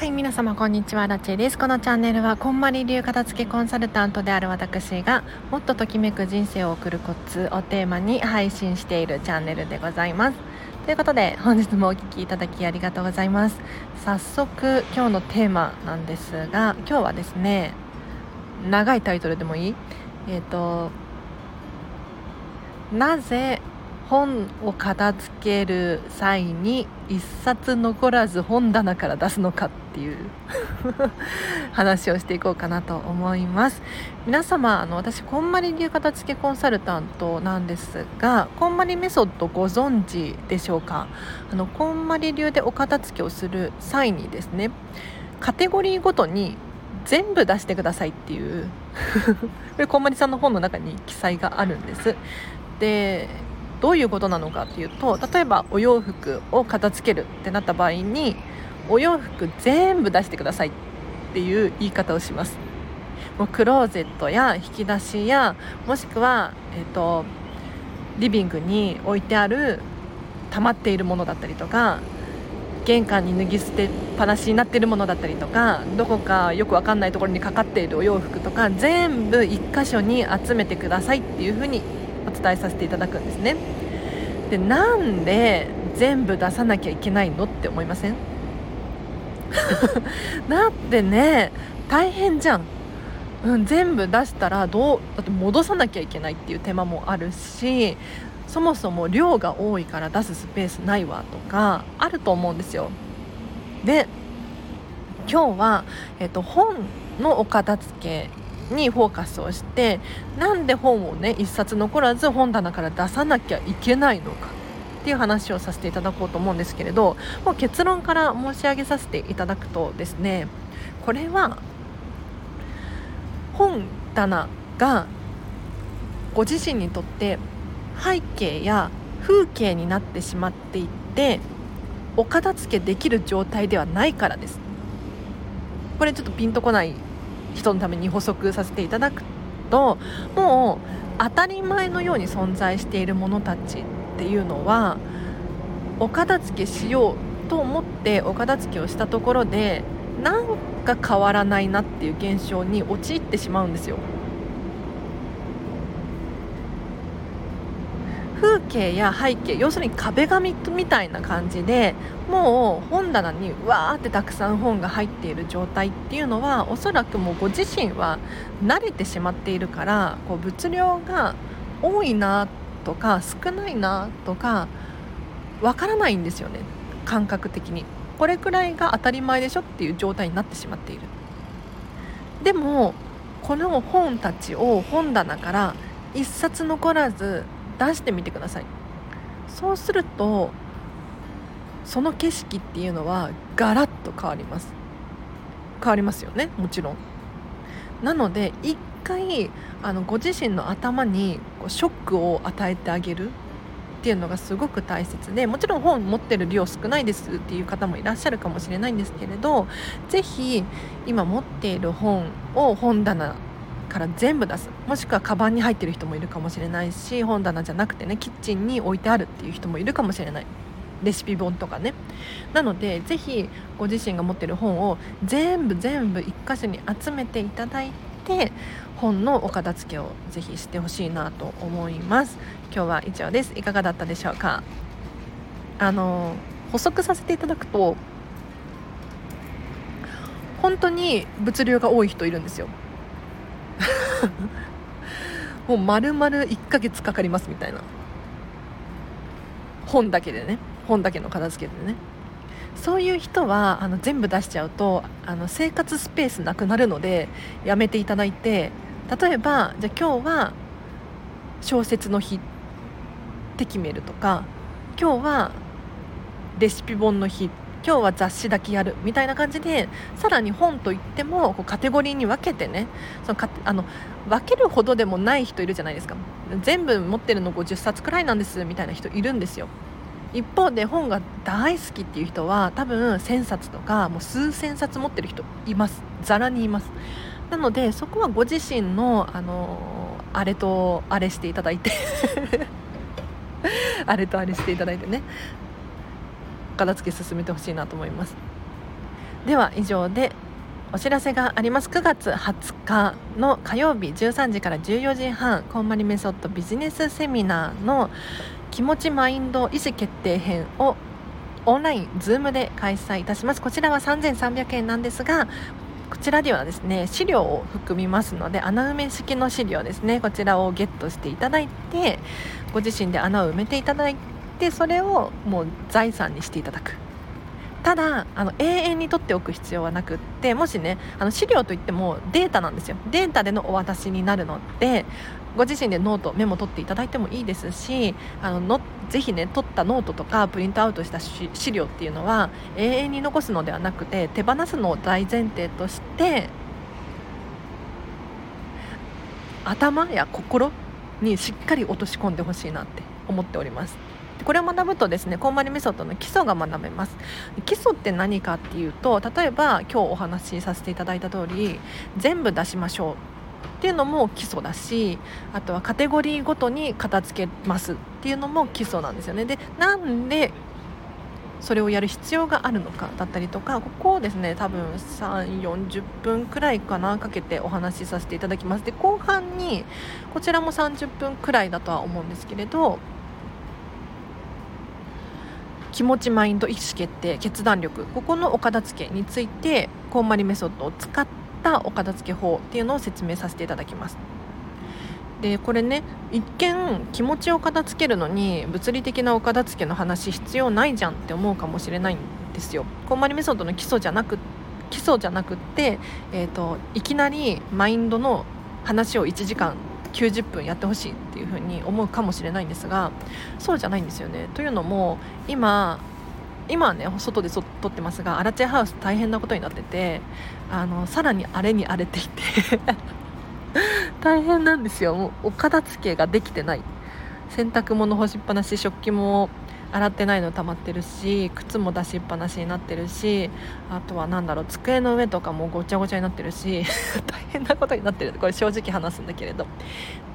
はい皆様こんにちは。ラチェです。このチャンネルはこんまり流片付けコンサルタントである私がもっとときめく人生を送るコツをテーマに配信しているチャンネルでございます。ということで本日もお聴きいただきありがとうございます。早速今日のテーマなんですが今日はですね長いタイトルでもいい？えっ、ー、となぜ本を片付ける際に一冊残らず本棚から出すのかっっていう。話をしていこうかなと思います。皆様あの私こんまり流片付けコンサルタントなんですがこんまりメソッドご存知でしょうか？あのこんまり流でお片付けをする際にですねカテゴリーごとに全部出してくださいっていう。これこんまりさんの本の中に記載があるんです。でどういうことなのかっていうと例えばお洋服を片付けるってなった場合にお洋服全部出してくださいっていう言い方をします。もうクローゼットや引き出しやもしくは、えーと、リビングに置いてある溜まっているものだったりとか玄関に脱ぎ捨てっぱなしになっているものだったりとかどこかよく分かんないところにかかっているお洋服とか全部1箇所に集めてくださいっていうふうにお伝えさせていただくんですね。でなんで全部出さなきゃいけないのって思いません？だってね大変じゃん、うん、全部出したらどうだって戻さなきゃいけないっていう手間もあるしそもそも量が多いから出すスペースないわとかあると思うんですよ。で今日は、えっと、本のお片付けにフォーカスをしてなんで本をね1冊残らず本棚から出さなきゃいけないのか。っていう話をさせていただこうと思うんですけれどもう結論から申し上げさせていただくとですねこれは本棚がご自身にとって背景や風景になってしまっていてお片付けできる状態ではないからです。これちょっとピンとこない人のために補足させていただくともう当たり前のように存在しているものたちっていうのはお片付けしようと思ってお片付けをしたところでなんか変わらないなっていう現象に陥ってしまうんですよ。風景や背景要するに壁紙みたいな感じでもう本棚にわーってたくさん本が入っている状態っていうのはおそらくもうご自身は慣れてしまっているからこう物量が多いなとか少ないなとかわからないんですよね。感覚的に。これくらいが当たり前でしょっていう状態になってしまっている。でもこの本たちを本棚から1冊残らず出してみてください。そうするとその景色っていうのはガラッと変わります。変わりますよねもちろん。なので一回あのご自身の頭にこうショックを与えてあげるっていうのがすごく大切でもちろん本持ってる量少ないですっていう方もいらっしゃるかもしれないんですけれど是非今持っている本を本棚から全部出す。もしくはカバンに入ってる人もいるかもしれないし本棚じゃなくてねキッチンに置いてあるっていう人もいるかもしれない。レシピ本とかね。なのでぜひご自身が持ってる本を全部全部1箇所に集めていただいて本のお片付けをぜひしてほしいなと思います。今日は以上です。いかがだったでしょうか？あの補足させていただくと本当に物流が多い人いるんですよ。もう丸々1ヶ月かかりますみたいな。本だけでね。本だけの片付けでね。そういう人はあの全部出しちゃうとあの生活スペースなくなるのでやめていただいて例えばじゃ今日は小説の日って決めるとか今日はレシピ本の日今日は雑誌だけやるみたいな感じでさらに本といってもこうカテゴリーに分けてねそのかあの分けるほどでもない人いるじゃないですか。全部持ってるの50冊くらいなんですみたいな人いるんですよ。一方で本が大好きっていう人は多分1000冊とかもう数千冊持ってる人います。ざらにいます。なのでそこはご自身のあのあれとあれしていただいて。あれとあれしていただいてね。片付け進めてほしいなと思います。では以上でお知らせがあります。9月20日の火曜日13時から14時半コンマリメソッドビジネスセミナーの気持ちマインド意思決定編をオンライン Zoom で開催いたします。こちらは3300円なんですがこちらではですね資料を含みますので穴埋め式の資料ですね。こちらをゲットしていただいてご自身で穴を埋めていただいてそれをもう財産にしていただく。ただあの永遠に取っておく必要はなくってもしねあの資料といってもデータなんですよ。データでのお渡しになるのでご自身でノートメモ取っていただいてもいいですしあののぜひね取ったノートとかプリントアウトした資料っていうのは永遠に残すのではなくて手放すのを大前提として頭や心にしっかり落とし込んでほしいなって思っております。これを学ぶとですねこんまりメソッドの基礎が学べます。基礎って何かっていうと例えば今日お話しさせていただいた通り全部出しましょう。っていうのも基礎だしあとはカテゴリーごとに片付けますっていうのも基礎なんですよね。でなんでそれをやる必要があるのかだったりとかここをですね多分3 4 0分くらいかなかけてお話しさせていただきます。で後半にこちらも30分くらいだとは思うんですけれど気持ちマインド意思決定決断力ここのお片付けについてこんまりメソッドを使ってったお片付け法っていうのを説明させていただきますでこれね一見気持ちを片付けるのに物理的なお片付けの話必要ないじゃんって思うかもしれないんですよこんまりメソッドの基礎じゃなく基礎じゃなくって、えーと、いきなりマインドの話を1時間90分やってほしいっていうふうに思うかもしれないんですがそうじゃないんですよね。というのも今今はね外で撮ってますがアラチェハウス大変なことになっててあのさらに荒れに荒れていて 大変なんですよ。もうお片付けができてない。洗濯物干しっぱなし食器も洗ってないの溜まってるし靴も出しっぱなしになってるしあとは何だろう机の上とかもごちゃごちゃになってるし 大変なことになってる。これ正直話すんだけれど。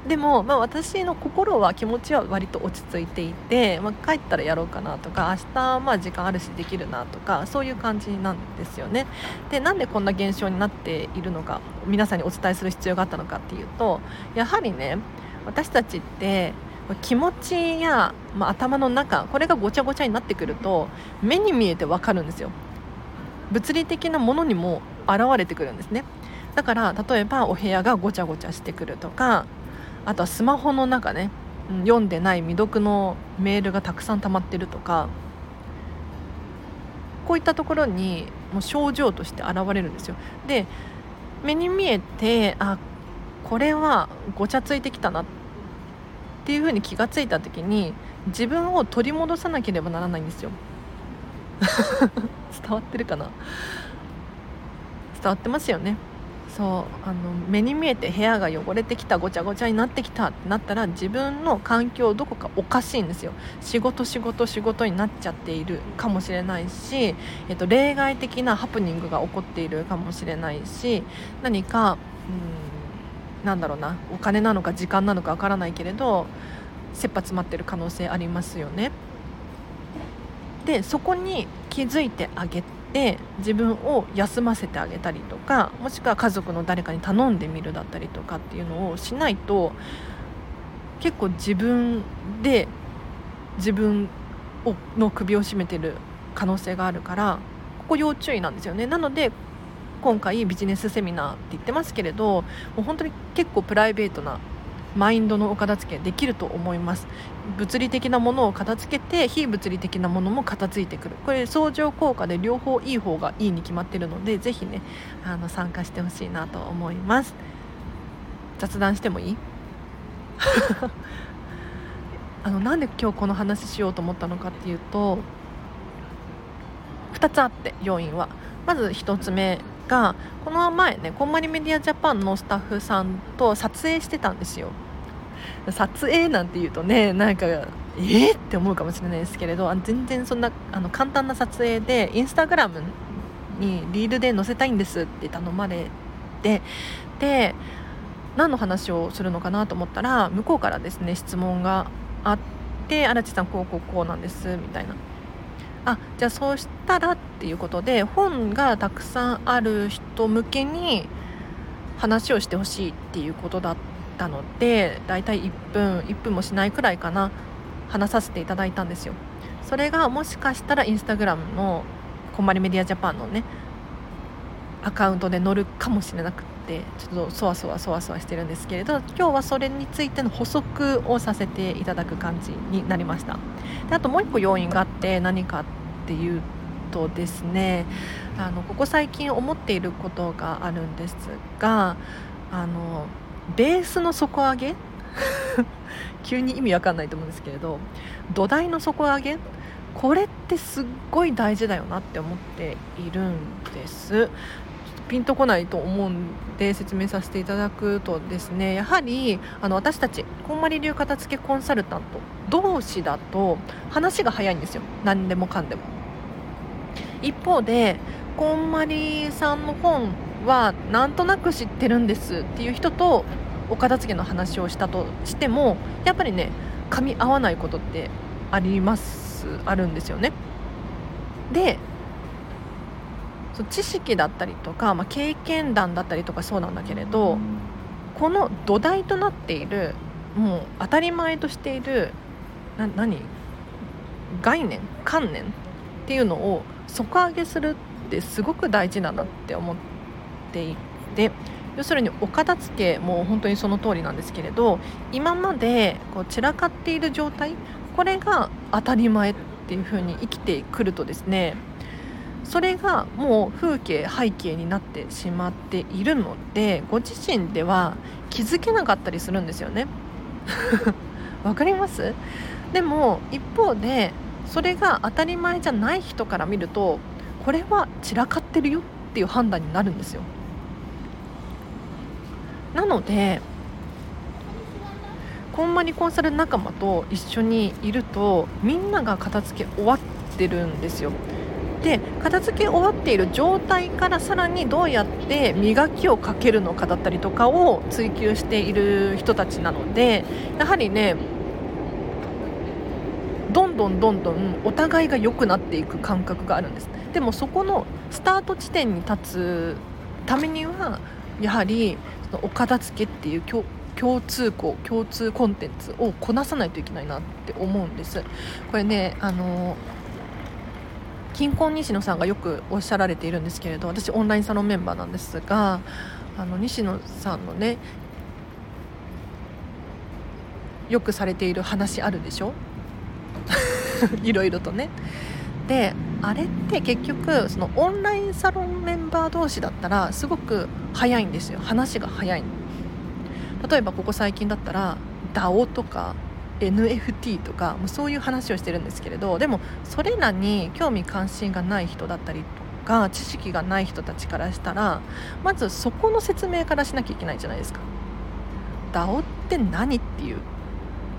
でも、まあ、私の心は気持ちは割と落ち着いていて、まあ、帰ったらやろうかなとか明日まあ時間あるしできるなとかそういう感じなんですよね。でなんでこんな現象になっているのか皆さんにお伝えする必要があったのかっていうとやはりね私たちって気持ちや、まあ、頭の中これがごちゃごちゃになってくると目に見えて分かるんですよ。物理的なものにも現れてくるんですね。だから例えばお部屋がごちゃごちゃしてくるとかあとはスマホの中ね読んでない未読のメールがたくさん溜まってるとかこういったところにもう症状として現れるんですよ。で目に見えてあこれはごちゃついてきたなっていう風に気がついた時に自分を取り戻さなければならないんですよ。伝わってるかな？伝わってますよね。そうあの目に見えて部屋が汚れてきたごちゃごちゃになってきたってなったら自分の環境どこかおかしいんですよ。仕事仕事仕事になっちゃっているかもしれないし、えっと、例外的なハプニングが起こっているかもしれないし何かうんなんだろうなお金なのか時間なのかわからないけれど切羽詰まってる可能性ありますよね。でそこに気づいてあげて自分を休ませてあげたりとかもしくは家族の誰かに頼んでみるだったりとかっていうのをしないと結構自分で自分をの首を絞めてる可能性があるからここ要注意なんですよねなので今回ビジネスセミナーって言ってますけれどもう本当に結構プライベートなマインドのお片付けできると思います。物理的なものを片付けて非物理的なものも片付いてくる。これ相乗効果で両方いい方がいいに決まってるのでぜひねあの参加してほしいなと思います。雑談してもいい？あのなんで今日この話しようと思ったのかっていうと2つあって要因は。まず1つ目がこの前ねこんまりメディアジャパンのスタッフさんと撮影してたんですよ。撮影なんて言うとねなんかえー、って思うかもしれないですけれど全然そんなあの簡単な撮影でインスタグラムにリールで載せたいんですって頼まれてで何の話をするのかなと思ったら向こうからですね質問があって「荒地さんこうこうこうなんです」みたいな。あじゃあそうしたらっていうことで本がたくさんある人向けに話をしてほしいっていうことだったのでだいたい1分1分もしないくらいかな話させていただいたんですよ。それがもしかしたらインスタグラムのこんまりメディアジャパンのねアカウントで載るかもしれなくてちょっとそわそわそわそわしてるんですけれど今日はそれについての補足をさせていただく感じになりました。であともう1個要因があって何かっていうとですねあのここ最近思っていることがあるんですがあのベースの底上げ？急に意味わかんないと思うんですけれど土台の底上げ？これってすっごい大事だよなって思っているんです。ピンとこないと思うんで説明させていただくとですねやはりあの私たちこんまり流片付けコンサルタント同士だと話が早いんですよ。何でもかんでも。一方でこんまりさんの本はなんとなく知ってるんですっていう人とお片付けの話をしたとしてもやっぱりね噛み合わないことってありますあるんですよね。で知識だったりとか、まあ、経験談だったりとかそうなんだけれどこの土台となっているもう当たり前としているな何？概念？観念っていうのを底上げするってすごく大事なんだって思っていて要するにお片付けも本当にその通りなんですけれど今までこう散らかっている状態これが当たり前っていう風に生きてくるとですねそれがもう風景背景になってしまっているのでご自身では気づけなかったりするんですよね。わかります？でも一方でそれが当たり前じゃない人から見るとこれは散らかってるよっていう判断になるんですよ。なのでこんまりコンサル仲間と一緒にいるとみんなが片付け終わってるんですよ。で片付け終わっている状態からさらにどうやって磨きをかけるのかだったりとかを追求している人たちなのでやはりねどんどんどんどんお互いが良くなっていく感覚があるんです。でもそこのスタート地点に立つためにはやはりそのお片付けっていう共通項共通コンテンツをこなさないといけないなって思うんです。これねあの金婚西野さんがよくおっしゃられているんですけれど私オンラインサロンメンバーなんですがあの西野さんのねよくされている話あるでしょ？いろいろとね。であれって結局そのオンラインサロンメンバー同士だったらすごく早いんですよ。話が早い例えばここ最近だったら DAO とか NFT とかもうそういう話をしてるんですけれどでもそれらに興味関心がない人だったりとか知識がない人たちからしたらまずそこの説明からしなきゃいけないじゃないですか。DAO って何っていう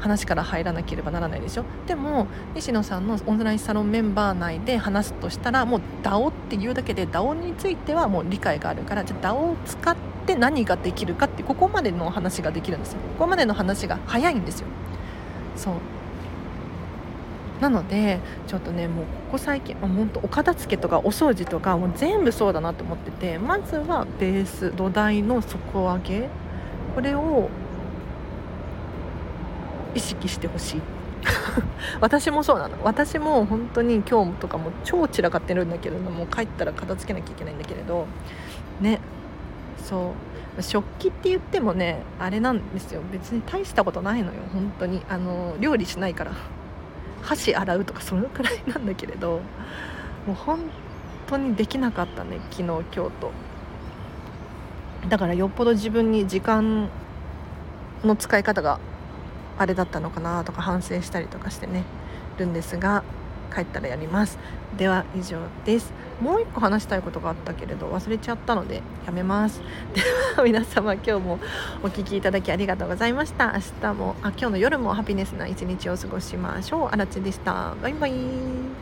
話から入らなければならないでしょ。でも西野さんのオンラインサロンメンバー内で話すとしたらもう DAO っていうだけで DAO についてはもう理解があるからじゃあ DAO を使って何ができるかってここまでの話ができるんですよ。ここまでの話が早いんですよ。そう。なのでちょっとねもうここ最近本当お片付けとかお掃除とかもう全部そうだなと思っててまずはベース土台の底上げこれを意識してほしい。私もそうなの。私も本当に今日とかも超散らかってるんだけれども帰ったら片付けなきゃいけないんだけれどね。そう。食器って言ってもねあれなんですよ。別に大したことないのよ。本当に。あの料理しないから。箸洗うとかそのくらいなんだけれど。もう本当にできなかったね昨日今日と。だからよっぽど自分に時間の使い方があれだったのかなとか反省したりとかしてねるんですが。帰ったらやります。では以上です。もう一個話したいことがあったけれど忘れちゃったのでやめます。では皆様今日もお聴きいただきありがとうございました。明日もあ今日の夜もハピネスな一日を過ごしましょう。あらでした。バイバイ。